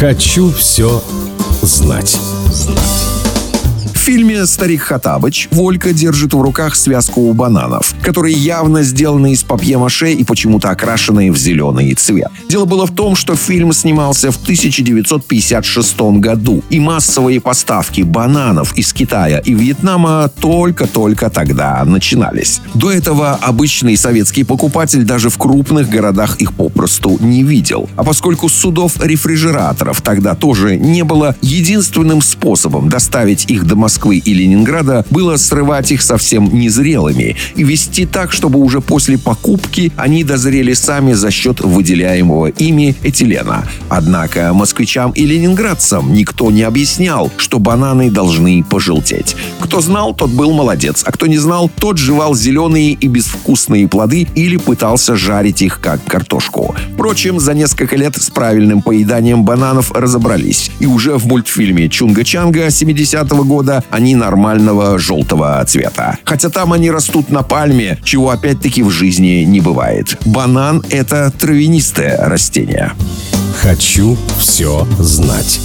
Хочу все знать. Фильме «Старик Хатабыч» Волька держит в руках связку бананов, которые явно сделаны из папье-маше и почему-то окрашенные в зеленый цвет. Дело было в том, что фильм снимался в 1956 году, и массовые поставки бананов из Китая и Вьетнама только-только тогда начинались. До этого обычный советский покупатель даже в крупных городах их попросту не видел. А поскольку судов-рефрижераторов тогда тоже не было, единственным способом доставить их до Москвы Москвы и Ленинграда было срывать их совсем незрелыми и вести так, чтобы уже после покупки они дозрели сами за счет выделяемого ими этилена. Однако москвичам и ленинградцам никто не объяснял, что бананы должны пожелтеть. Кто знал, тот был молодец, а кто не знал, тот жевал зеленые и безвкусные плоды или пытался жарить их как картошку. Впрочем, за несколько лет с правильным поеданием бананов разобрались. И уже в мультфильме «Чунга-Чанга» 70-го они нормального желтого цвета. Хотя там они растут на пальме, чего опять-таки в жизни не бывает. Банан — это травянистое растение. Хочу все знать.